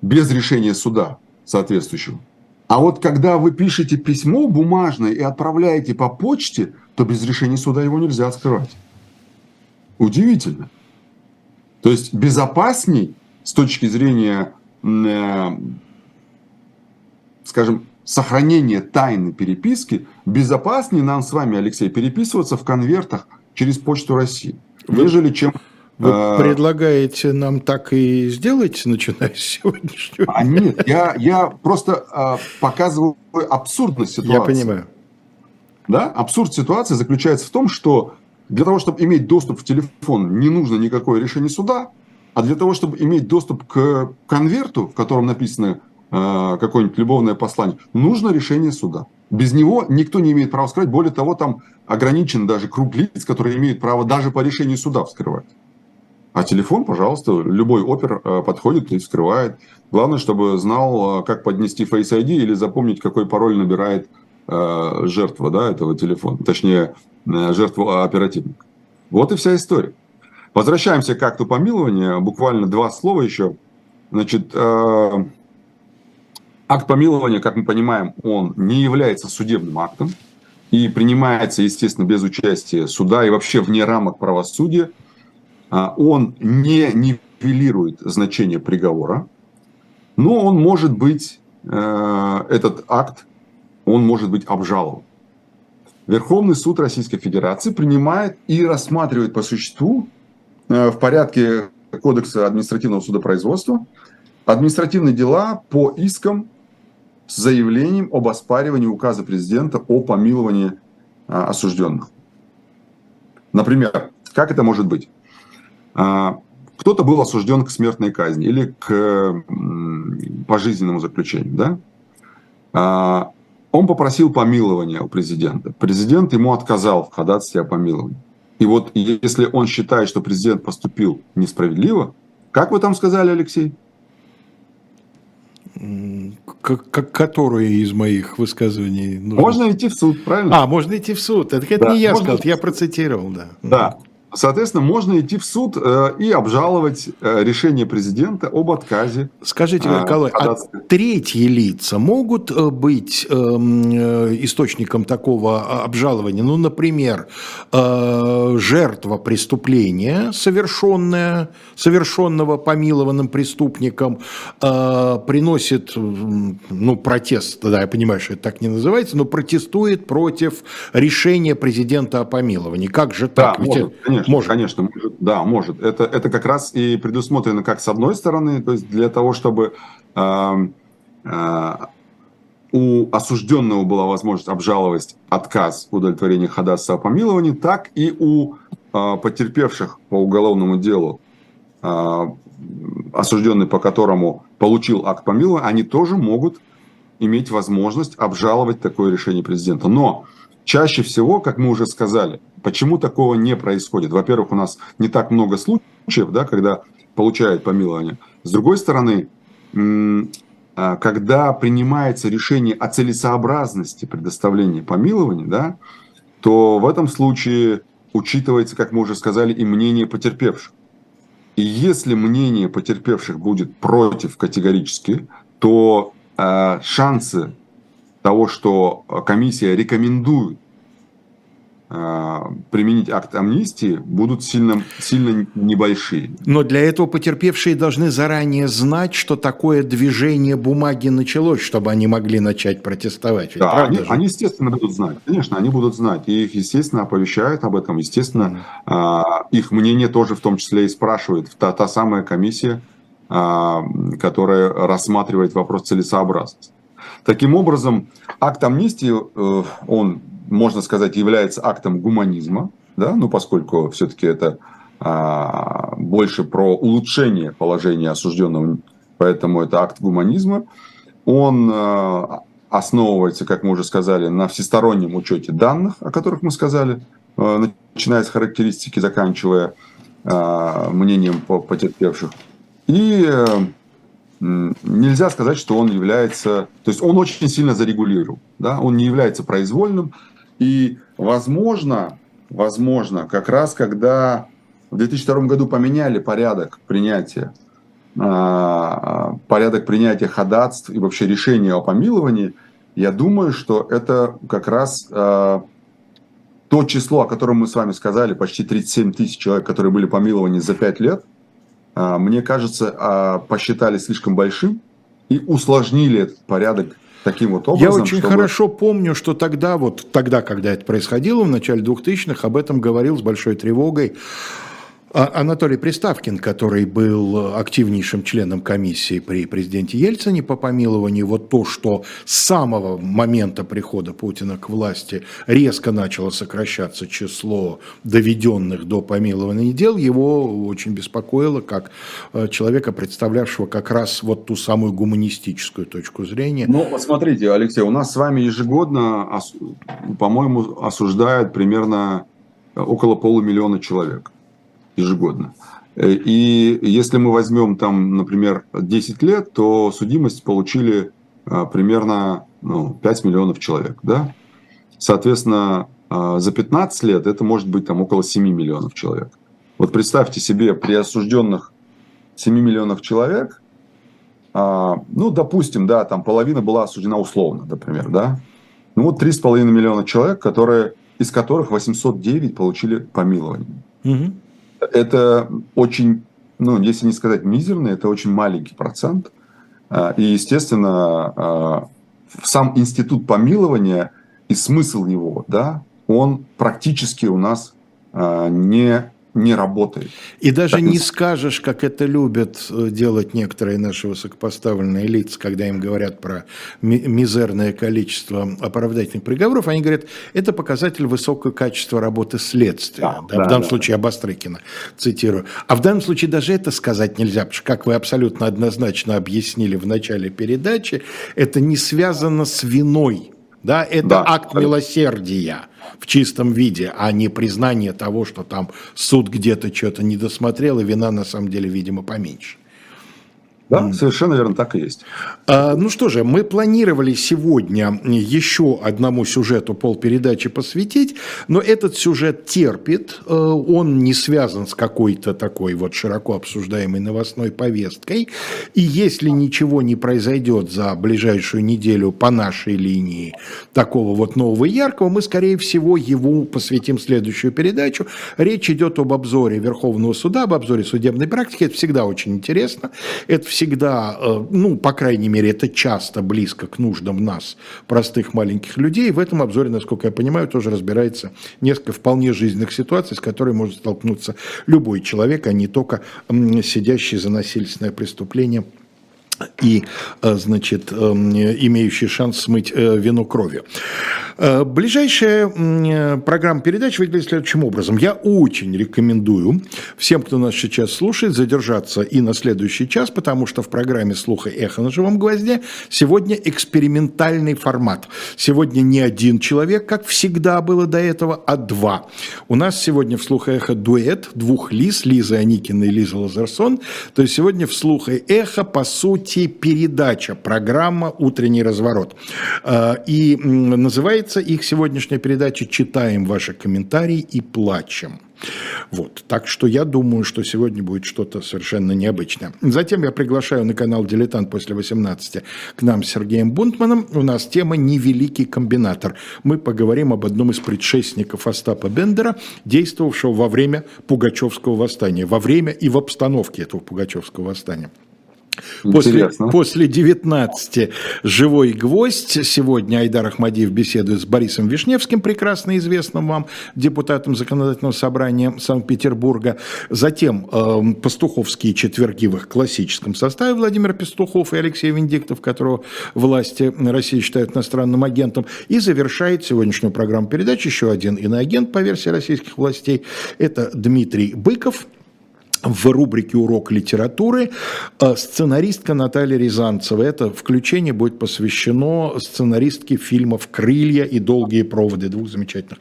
без решения суда соответствующего. А вот когда вы пишете письмо бумажное и отправляете по почте, то без решения суда его нельзя открывать. Удивительно. То есть безопасней с точки зрения, э, скажем, сохранения тайны переписки, безопаснее нам с вами, Алексей, переписываться в конвертах через Почту России, нежели чем вы а, предлагаете нам так и сделать, начиная с сегодняшнего А нет, я, я просто а, показываю абсурдность ситуации. Я понимаю. Да? Абсурд ситуации заключается в том, что для того, чтобы иметь доступ в телефон, не нужно никакое решение суда, а для того, чтобы иметь доступ к конверту, в котором написано какое-нибудь любовное послание, нужно решение суда. Без него никто не имеет права вскрывать. Более того, там ограничен даже круг лиц, которые имеют право даже по решению суда вскрывать. А телефон, пожалуйста, любой опер э, подходит и вскрывает. Главное, чтобы знал, э, как поднести Face ID или запомнить, какой пароль набирает э, жертва да, этого телефона, точнее, жертва оперативника. Вот и вся история. Возвращаемся к акту помилования. Буквально два слова еще. Значит, акт помилования, как мы понимаем, он не является судебным актом и принимается, естественно, без участия суда и вообще вне рамок правосудия – а, он не нивелирует значение приговора, но он может быть, э, этот акт, он может быть обжалован. Верховный суд Российской Федерации принимает и рассматривает по существу э, в порядке Кодекса административного судопроизводства административные дела по искам с заявлением об оспаривании указа президента о помиловании а, осужденных. Например, как это может быть? А, кто-то был осужден к смертной казни или к пожизненному заключению, да? А, он попросил помилования у президента. Президент ему отказал в ходатайстве о помиловании. И вот если он считает, что президент поступил несправедливо, как вы там сказали, Алексей? Как, которые из моих высказываний? Нужно... Можно идти в суд, правильно? А, можно идти в суд. Это, это да, не я сказал, я процитировал, да. Да. Соответственно, можно идти в суд э, и обжаловать э, решение президента об отказе. Скажите, Николай, э, а третьи лица могут быть эм, источником такого обжалования? Ну, например, жертва преступления, совершенная, совершенного помилованным преступником, приносит ну, протест, да, я понимаю, что это так не называется, но протестует против решения президента о помиловании. Как же так? Да, Ведь может, конечно конечно, может. конечно, может, да, может. Это, это как раз и предусмотрено как с одной стороны, то есть для того, чтобы э, э, у осужденного была возможность обжаловать отказ удовлетворения ходатайства о помиловании, так и у э, потерпевших по уголовному делу, э, осужденный по которому получил акт помилования, они тоже могут иметь возможность обжаловать такое решение президента. Но чаще всего, как мы уже сказали, Почему такого не происходит? Во-первых, у нас не так много случаев, да, когда получают помилование. С другой стороны, а, когда принимается решение о целесообразности предоставления помилования, да, то в этом случае учитывается, как мы уже сказали, и мнение потерпевших. И если мнение потерпевших будет против категорически, то э, шансы того, что комиссия рекомендует а, применить акт амнистии будут сильно, сильно небольшие. Но для этого потерпевшие должны заранее знать, что такое движение бумаги началось, чтобы они могли начать протестовать. Ведь да, они, они, естественно, будут знать. Конечно, они будут знать. И их, естественно, оповещают об этом. Естественно, mm. их мнение тоже в том числе и спрашивает та, та самая комиссия, а, которая рассматривает вопрос целесообразности. Таким образом, акт амнистии, э, он можно сказать, является актом гуманизма, да, ну, поскольку все-таки это а, больше про улучшение положения осужденного, поэтому это акт гуманизма. Он а, основывается, как мы уже сказали, на всестороннем учете данных, о которых мы сказали, а, начиная с характеристики, заканчивая мнением потерпевших. И нельзя сказать, что он является, то есть он очень сильно зарегулировал, да, он не является произвольным, и возможно, возможно, как раз когда в 2002 году поменяли порядок принятия, а, порядок принятия ходатств и вообще решения о помиловании, я думаю, что это как раз а, то число, о котором мы с вами сказали, почти 37 тысяч человек, которые были помилованы за 5 лет, мне кажется, посчитали слишком большим и усложнили этот порядок таким вот образом. Я очень чтобы... хорошо помню, что тогда, вот тогда, когда это происходило, в начале 2000-х, об этом говорил с большой тревогой а Анатолий Приставкин, который был активнейшим членом комиссии при президенте Ельцине по помилованию, вот то, что с самого момента прихода Путина к власти резко начало сокращаться число доведенных до помилования дел, его очень беспокоило как э, человека, представлявшего как раз вот ту самую гуманистическую точку зрения. Ну, смотрите, Алексей, у нас с вами ежегодно, по-моему, осуждают примерно около полумиллиона человек ежегодно. Э, и если мы возьмем там, например, 10 лет, то судимость получили а, примерно ну, 5 миллионов человек. Да? Соответственно, а, за 15 лет это может быть там около 7 миллионов человек. Вот представьте себе, при осужденных 7 миллионов человек, а, ну, допустим, да, там половина была осуждена условно, например, да, ну вот 3,5 миллиона человек, которые, из которых 809 получили помилование. Угу это очень, ну, если не сказать мизерный, это очень маленький процент. А, и, естественно, а, сам институт помилования и смысл его, да, он практически у нас а, не не работает. И даже так, не скажешь, как это любят э, делать некоторые наши высокопоставленные лица, когда им говорят про мизерное количество оправдательных приговоров, они говорят, это показатель высокого качества работы следствия. Да, да, да, в данном да, случае Обострыкина, цитирую. А в данном случае даже это сказать нельзя, потому что, как вы абсолютно однозначно объяснили в начале передачи, это не связано с виной. Да, это да. акт милосердия в чистом виде, а не признание того, что там суд где-то что-то не досмотрел, и вина на самом деле, видимо, поменьше. Да, совершенно верно, так и есть. А, ну что же, мы планировали сегодня еще одному сюжету полпередачи посвятить, но этот сюжет терпит, э, он не связан с какой-то такой вот широко обсуждаемой новостной повесткой, и если ничего не произойдет за ближайшую неделю по нашей линии такого вот нового яркого, мы, скорее всего, его посвятим следующую передачу. Речь идет об обзоре Верховного суда, об обзоре судебной практики, это всегда очень интересно, это всегда, э, ну, по крайней мере, это часто близко к нуждам нас, простых маленьких людей. В этом обзоре, насколько я понимаю, тоже разбирается несколько вполне жизненных ситуаций, с которыми может столкнуться любой человек, а не только сидящий за насильственное преступление – и, э, значит, эм, имеющий шанс смыть э, вину кровью. Э, ближайшая программа передач выглядит следующим образом. Я очень рекомендую всем, кто нас сейчас слушает, задержаться и на следующий час, потому что в программе «Слуха эхо на живом гвозде» сегодня экспериментальный формат. Сегодня не один человек, как всегда было до этого, а два. У нас сегодня в «Слуха эхо» дуэт двух Лиз, Лиза Аникина и Лиза Лазарсон. То есть сегодня в «Слуха эхо» по сути сути передача, программа «Утренний разворот». А, и называется их сегодняшняя передача «Читаем ваши комментарии и плачем». Вот. Так что я думаю, что сегодня будет что-то совершенно необычное. Затем я приглашаю на канал «Дилетант» после 18 к нам с Сергеем Бунтманом. У нас тема «Невеликий комбинатор». Мы поговорим об одном из предшественников Остапа Бендера, действовавшего во время Пугачевского восстания, во время и в обстановке этого Пугачевского восстания. После, после 19 «Живой гвоздь». Сегодня Айдар Ахмадиев беседует с Борисом Вишневским, прекрасно известным вам депутатом Законодательного собрания Санкт-Петербурга. Затем э, «Пастуховские четверги» в их классическом составе Владимир Пастухов и Алексей Венедиктов, которого власти России считают иностранным агентом. И завершает сегодняшнюю программу передач еще один иноагент по версии российских властей. Это Дмитрий Быков – в рубрике «Урок литературы» э, сценаристка Наталья Рязанцева. Это включение будет посвящено сценаристке фильмов «Крылья» и «Долгие проводы», двух замечательных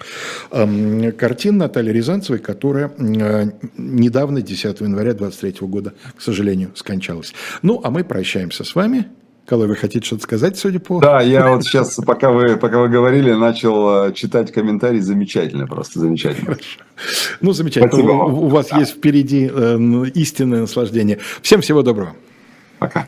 картин Натальи Рязанцевой, которая э, недавно, 10 января 2023 года, к сожалению, скончалась. Ну, а мы прощаемся с вами. Калой, вы хотите что-то сказать, судя по... Да, я вот сейчас, пока вы, пока вы говорили, начал э, читать комментарии. Замечательно, просто замечательно. Хорошо. Ну, замечательно. У, у вас да. есть впереди э, истинное наслаждение. Всем всего доброго. Пока.